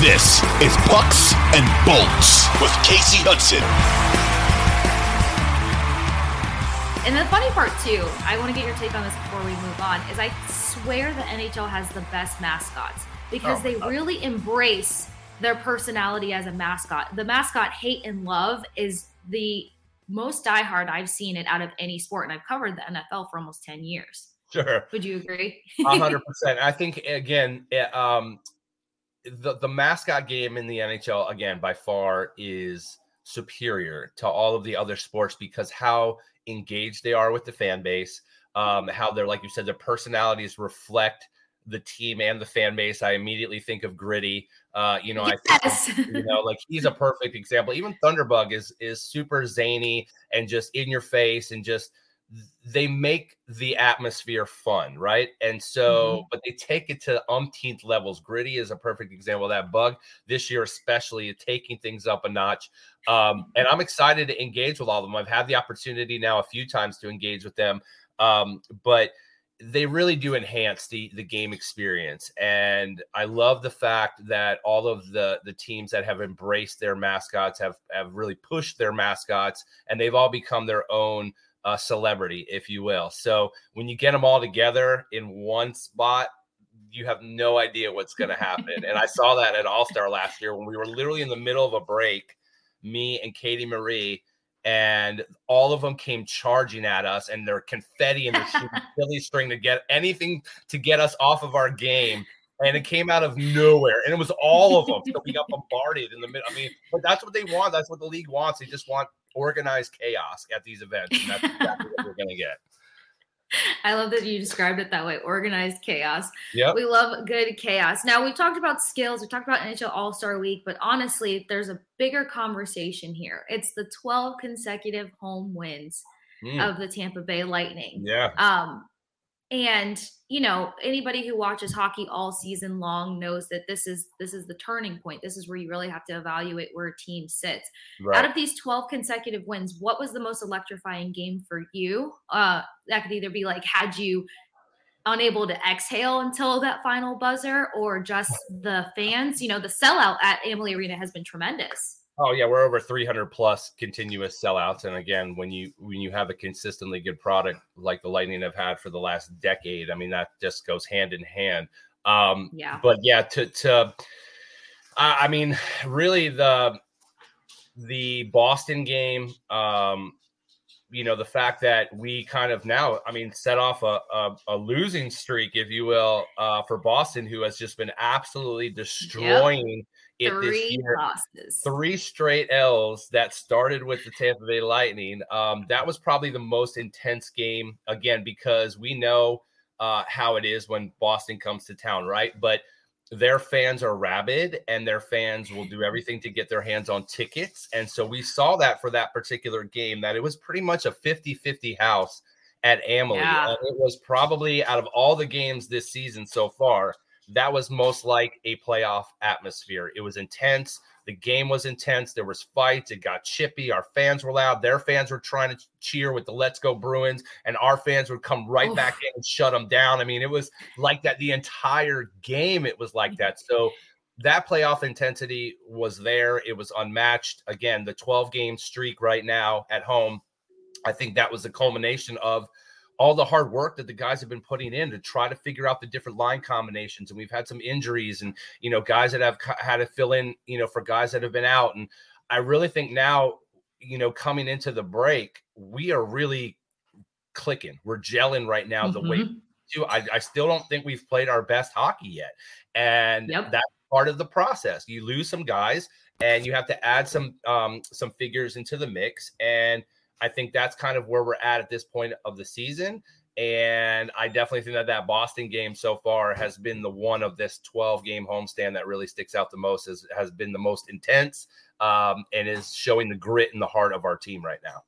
This is Pucks and Bolts with Kasey Hudson. And the funny part too, I want to get your take on this before we move on, is I swear the NHL has the best mascots because oh, they really embrace their personality as a mascot. The mascot hate and love is the most diehard I've seen it out of any sport, and I've covered the NFL for almost ten years. Sure. Would you agree? hundred percent. I think again, it, um, the the mascot game in the NHL again by far is superior to all of the other sports because how engaged they are with the fan base, um, how they're like you said, their personalities reflect the team and the fan base. I immediately think of Gritty. Uh, you know, yes. I think you know, like he's a perfect example. Even Thunderbug is is super zany and just in your face and just they make the atmosphere fun, right? And so, mm-hmm. but they take it to umpteenth levels. Gritty is a perfect example of that. Bug this year, especially, taking things up a notch. Um, and I'm excited to engage with all of them. I've had the opportunity now a few times to engage with them, um, but they really do enhance the the game experience and i love the fact that all of the the teams that have embraced their mascots have have really pushed their mascots and they've all become their own uh, celebrity, if you will. So when you get them all together in one spot, you have no idea what's going to happen. and I saw that at All Star last year when we were literally in the middle of a break, me and Katie Marie, and all of them came charging at us, and they're confetti and they're silly string to get anything to get us off of our game. And it came out of nowhere, and it was all of them. So we got bombarded in the middle. I mean, but that's what they want. That's what the league wants. They just want organized chaos at these events. And that's exactly what we're going to get. I love that you described it that way organized chaos. Yeah. We love good chaos. Now, we've talked about skills, we talked about NHL All Star Week, but honestly, there's a bigger conversation here. It's the 12 consecutive home wins mm. of the Tampa Bay Lightning. Yeah. Um, and you know anybody who watches hockey all season long knows that this is this is the turning point. This is where you really have to evaluate where a team sits. Right. out of these 12 consecutive wins what was the most electrifying game for you? Uh that could either be like had you unable to exhale until that final buzzer or just the fans? You know the sellout at Amalie Arena has been tremendous Oh yeah, we're over 300 plus continuous sellouts, and again, when you when you have a consistently good product like the Lightning have had for the last decade, I mean that just goes hand in hand. Um, yeah. But yeah, to to, I mean, really the the Boston game, um, you know, the fact that we kind of now, I mean, set off a, a, a losing streak, if you will, uh, for Boston, who has just been absolutely destroying. Yep it three year, losses, three straight L's that started with the Tampa Bay Lightning. Um, that was probably the most intense game again because we know uh, how it is when Boston comes to town, right? But their fans are rabid and their fans will do everything to get their hands on tickets. And so we saw that for that particular game that it was pretty much a 50 50 house at Amalie. Yeah. It was probably out of all the games this season so far, that was most like a playoff atmosphere. It was intense. The game was intense. There was fights. It got chippy. Our fans were loud. Their fans were trying to cheer with the "Let's Go Bruins," and our fans would come right Oof. back in and shut them down. I mean, it was like that the entire game. It was like that. So that playoff intensity was there. It was unmatched. Again, the 12 game streak right now at home. I think that was the culmination of all the hard work that the guys have been putting in to try to figure out the different line combinations. And we've had some injuries and, you know, guys that have had to fill in, you know, for guys that have been out. And I really think now, you know, coming into the break, we are really clicking. We're gelling right now. Mm-hmm. The way to, I, I, still don't think we've played our best hockey yet. And yep. that's part of the process. You lose some guys and you have to add some, um, some figures into the mix. And, I think that's kind of where we're at at this point of the season. And I definitely think that that Boston game so far has been the one of this 12 game homestand that really sticks out the most, has, has been the most intense um, and is showing the grit in the heart of our team right now.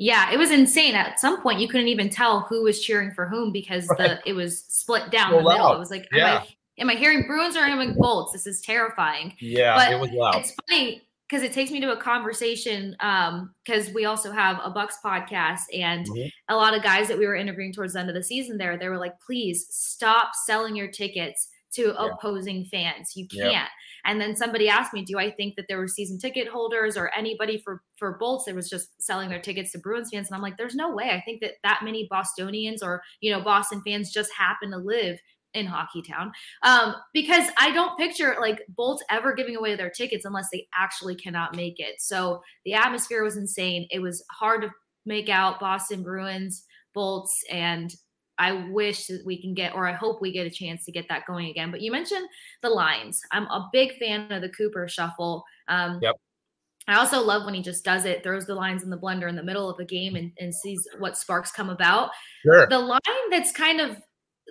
Yeah, it was insane. At some point, you couldn't even tell who was cheering for whom because right. the it was split down so the middle. It was like, yeah. am, I, am I hearing Bruins or am I Bolts? This is terrifying. Yeah, but it was loud. It's funny because it takes me to a conversation because um, we also have a Bucs podcast and mm-hmm. a lot of guys that we were interviewing towards the end of the season there they were like please stop selling your tickets to yeah. opposing fans. You can't. Yeah. And then somebody asked me, do I think that there were season ticket holders or anybody for for Bolts that was just selling their tickets to Bruins fans? And I'm like, there's no way. I think that that many Bostonians or you know Boston fans just happen to live in Hockey Town um, because I don't picture like Bolts ever giving away their tickets unless they actually cannot make it. So the atmosphere was insane. It was hard to make out Boston Bruins, Bolts, and I wish that we can get, or I hope we get a chance to get that going again. But you mentioned the lines. I'm a big fan of the Cooper shuffle. Um, yep. I also love when he just does it, throws the lines in the blender in the middle of the game and, and sees what sparks come about. Sure. The line that's kind of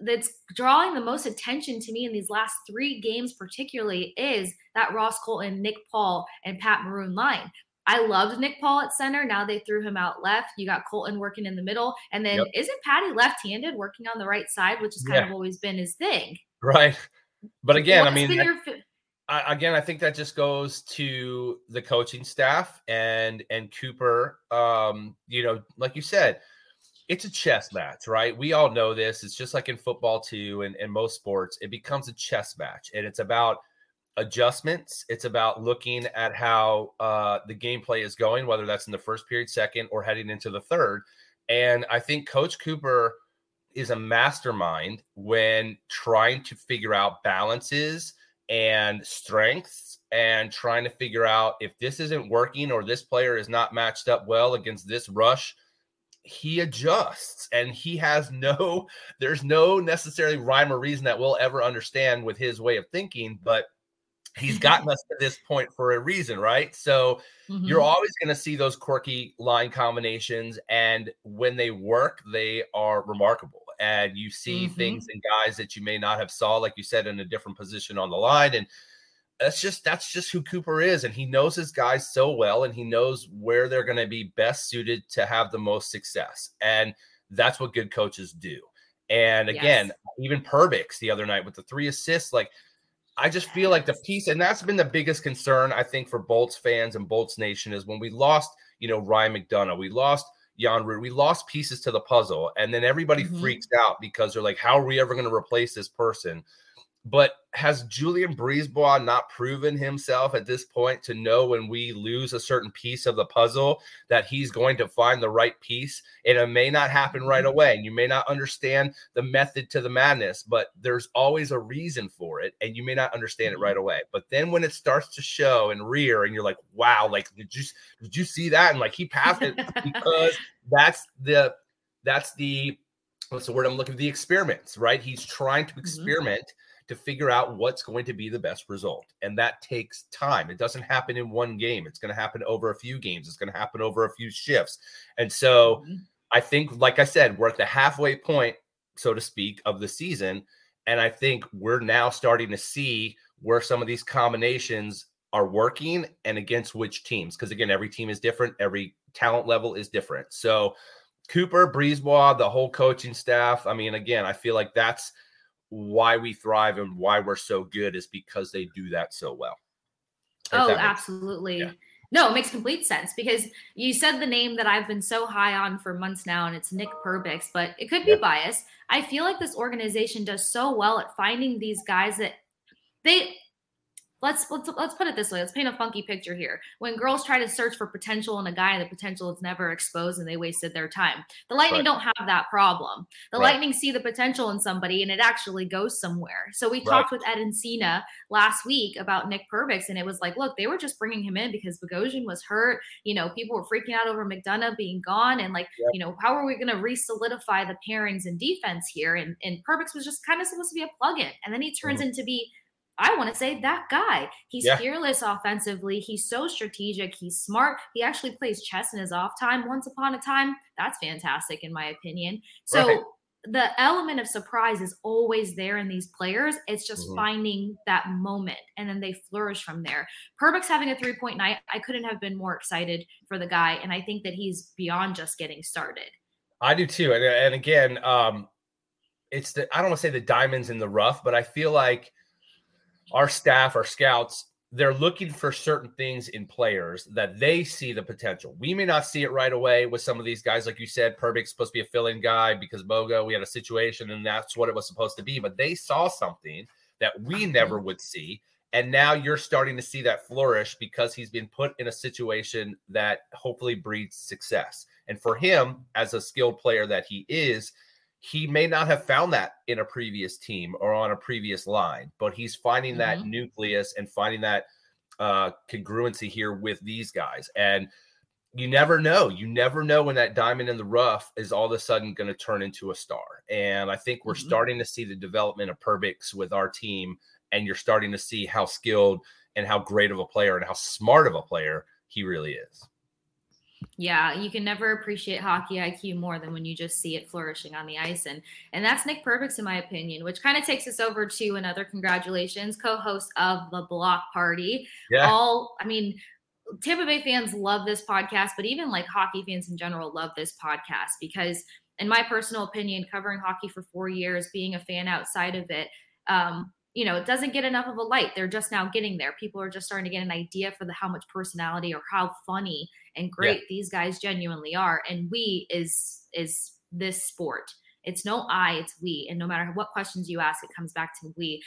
that's drawing the most attention to me in these last three games, particularly, is that Ross Colton, Nick Paul, and Pat Maroon line. I loved Nick Paul at center. Now they threw him out left. You got Colton working in the middle. And then yep. isn't Patty left handed working on the right side, which has kind yeah. of always been his thing? Right. But again, What's I mean, your... I, again, I think that just goes to the coaching staff and and Cooper. Um, you know, like you said, it's a chess match, right? We all know this. It's just like in football too, and, and most sports, it becomes a chess match, and it's about adjustments. It's about looking at how uh, the gameplay is going, whether that's in the first period, second, or heading into the third. And I think Coach Cooper is a mastermind when trying to figure out balances and strengths and trying to figure out if this isn't working or this player is not matched up well against this rush he adjusts and he has no there's no necessarily rhyme or reason that we'll ever understand with his way of thinking but he's gotten us to this point for a reason, right? So mm-hmm. you're always going to see those quirky line combinations, and when they work, they are remarkable. And you see mm-hmm. things in guys that you may not have saw, like you said, in a different position on the line, and that's just that's just who Cooper is, and he knows his guys so well, and he knows where they're going to be best suited to have the most success, and that's what good coaches do. And again, yes. even Perbix the other night with the three assists, like I just feel like the piece, and that's been the biggest concern I think for Bolts fans and Bolts Nation is when we lost, you know, Ryan McDonagh, we lost Jan Rutta, we lost pieces to the puzzle, and then everybody mm-hmm. freaks out because they're like, "How are we ever going to replace this person?" But has Julien BriseBois not proven himself at this point to know when we lose a certain piece of the puzzle that he's going to find the right piece? And it may not happen right mm-hmm. away. And you may not understand the method to the madness, but there's always a reason for it. And you may not understand it mm-hmm. right away. But then when it starts to show and rear, and you're like, wow, like, did you did you see that? And like he passed it because that's the that's the what's the word I'm looking for? The experiments, right? He's trying to mm-hmm. experiment. Mm-hmm to figure out what's going to be the best result. And that takes time. It doesn't happen in one game, it's going to happen over a few games, it's going to happen over a few shifts. And so mm-hmm. I think, like I said, we're at the halfway point, so to speak, of the season. And I think we're now starting to see where some of these combinations are working and against which teams. Because again, every team is different, every talent level is different. So, Cooper, BriseBois, the whole coaching staff. I mean, again, I feel like that's why we thrive and why we're so good is because they do that so well. oh, absolutely. Yeah. No, it makes complete sense because you said the name that I've been so high on for months now, and it's Nick Perbix, but it could be yeah. biased. I feel like this organization does so well at finding these guys that they let's let's let's put it this way let's paint a funky picture here when girls try to search for potential in a guy the potential is never exposed and they wasted their time the lightning right. don't have that problem the right. lightning see the potential in somebody and it actually goes somewhere so we right. talked with ed Encina last week about nick Perbix, and it was like look they were just bringing him in because Bogosian was hurt you know people were freaking out over McDonagh being gone and like yep. you know how are we going to re-solidify the pairings and defense here and and Perbix was just kind of supposed to be a plug-in and then he turns mm-hmm. into be I want to say that guy. He's yeah. fearless offensively. He's so strategic. He's smart. He actually plays chess in his off time once upon a time. That's fantastic, in my opinion. So, right. the element of surprise is always there in these players. It's just mm-hmm. finding that moment, and then they flourish from there. Perbix having a three point night, I couldn't have been more excited for the guy. And I think that he's beyond just getting started. I do too. And, and again, um, it's the, I don't want to say the diamonds in the rough, but I feel like our staff, our scouts, they're looking for certain things in players that they see the potential. We may not see it right away with some of these guys, like you said. Perbix supposed to be a fill-in guy because Bogo, we had a situation and that's what it was supposed to be. But they saw something that we mm-hmm. never would see. And now you're starting to see that flourish because he's been put in a situation that hopefully breeds success. And for him, as a skilled player that he is, he may not have found that in a previous team or on a previous line, but he's finding mm-hmm. that nucleus and finding that uh, congruency here with these guys. And you never know. You never know when that diamond in the rough is all of a sudden going to turn into a star. And I think we're mm-hmm. starting to see the development of Perbix with our team, and you're starting to see how skilled and how great of a player and how smart of a player he really is. Yeah, you can never appreciate hockey IQ more than when you just see it flourishing on the ice, and and that's Nick Perbix in my opinion. Which kind of takes us over to another congratulations, co-host of the Block Party. Yeah. All, I mean, Tampa Bay fans love this podcast, but even like hockey fans in general love this podcast because, in my personal opinion, covering hockey for four years, being a fan outside of it, um, you know, it doesn't get enough of a light. They're just now getting there. People are just starting to get an idea for the how much personality or how funny and great yeah. these guys genuinely are. And we is is this sport. It's no I, it's we. And no matter what questions you ask, it comes back to we.